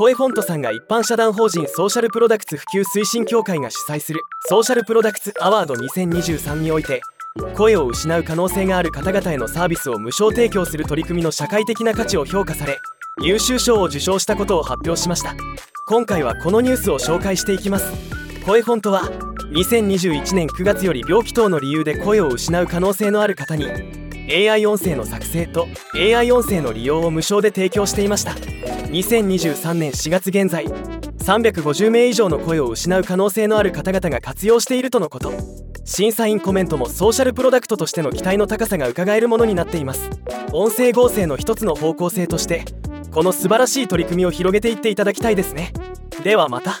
声フォントさんが一般社団法人ソーシャルプロダクツ普及推進協会が主催するソーシャルプロダクツアワード2023において声を失う可能性がある方々へのサービスを無償提供する取り組みの社会的な価値を評価され優秀賞を受賞したことを発表しました。今回はこのニュースを紹介していきます。声フォントは2021年9月より病気等の理由で声を失う可能性のある方に AI 音声の作成と AI 音声の利用を無償で提供していました。2023年4月現在350名以上の声を失う可能性のある方々が活用しているとのこと。審査員コメントもソーシャルプロダクトとしての期待の高さが伺えるものになっています。音声合成の一つの方向性としてこの素晴らしい取り組みを広げていっていただきたいですね。ではまた。